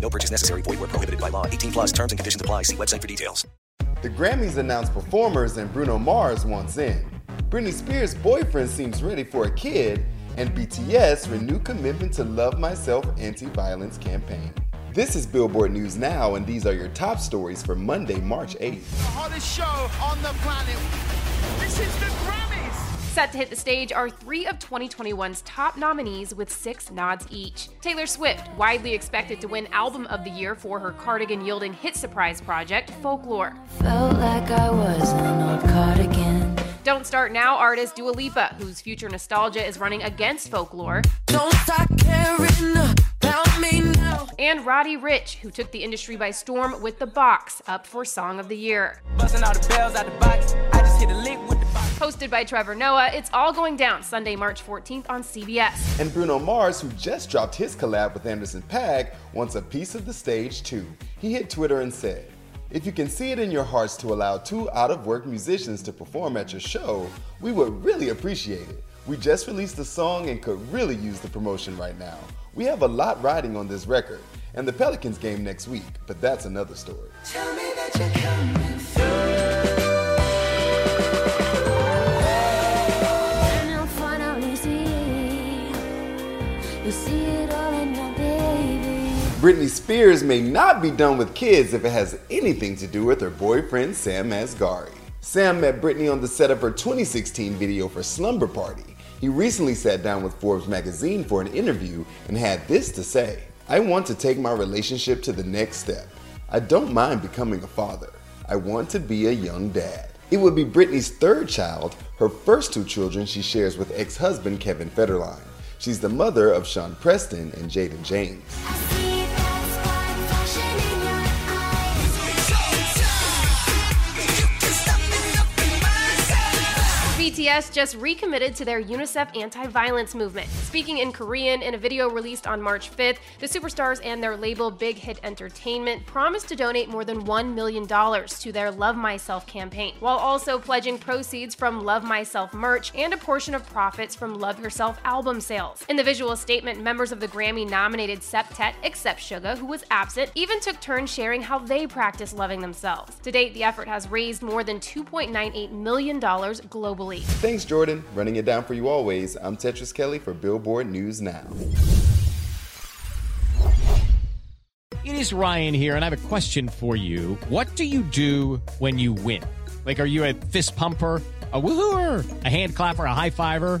No purchase necessary. Void were prohibited by law. 18 plus terms and conditions apply. See website for details. The Grammys announced performers and Bruno Mars wants in. Britney Spears' boyfriend seems ready for a kid, and BTS renewed commitment to Love Myself anti-violence campaign. This is Billboard News Now, and these are your top stories for Monday, March 8th. the hottest show on the planet. This is the Grammys. Set to hit the stage are three of 2021's top nominees with six nods each. Taylor Swift, widely expected to win Album of the Year for her cardigan yielding hit surprise project, Folklore. Felt like I was an old cardigan. Don't Start Now artist Dua Lipa, whose future nostalgia is running against Folklore. Don't stop caring about me now. And Roddy Ricch, who took the industry by storm with The Box, up for Song of the Year. Busting all the bells out the box. I just hit a lick with the box. Hosted by Trevor Noah, it's all going down Sunday, March 14th on CBS. And Bruno Mars, who just dropped his collab with Anderson Paak, wants a piece of the stage too. He hit Twitter and said, If you can see it in your hearts to allow two out of work musicians to perform at your show, we would really appreciate it. We just released a song and could really use the promotion right now. We have a lot riding on this record, and the Pelicans game next week, but that's another story. Britney Spears may not be done with kids if it has anything to do with her boyfriend Sam Asghari. Sam met Britney on the set of her 2016 video for Slumber Party. He recently sat down with Forbes magazine for an interview and had this to say I want to take my relationship to the next step. I don't mind becoming a father. I want to be a young dad. It would be Britney's third child, her first two children she shares with ex husband Kevin Federline. She's the mother of Sean Preston and Jayden James. BTS just recommitted to their UNICEF anti violence movement. Speaking in Korean in a video released on March 5th, the superstars and their label Big Hit Entertainment promised to donate more than $1 million to their Love Myself campaign, while also pledging proceeds from Love Myself merch and a portion of profits from Love Yourself album sales. In the visual statement, members of the Grammy nominated septet, except Suga, who was absent, even took turns sharing how they practice loving themselves. To date, the effort has raised more than $2.98 million globally. Thanks, Jordan. Running it down for you always. I'm Tetris Kelly for Billboard News Now. It is Ryan here, and I have a question for you. What do you do when you win? Like, are you a fist pumper? A woohooer, a hand clapper, a high fiver.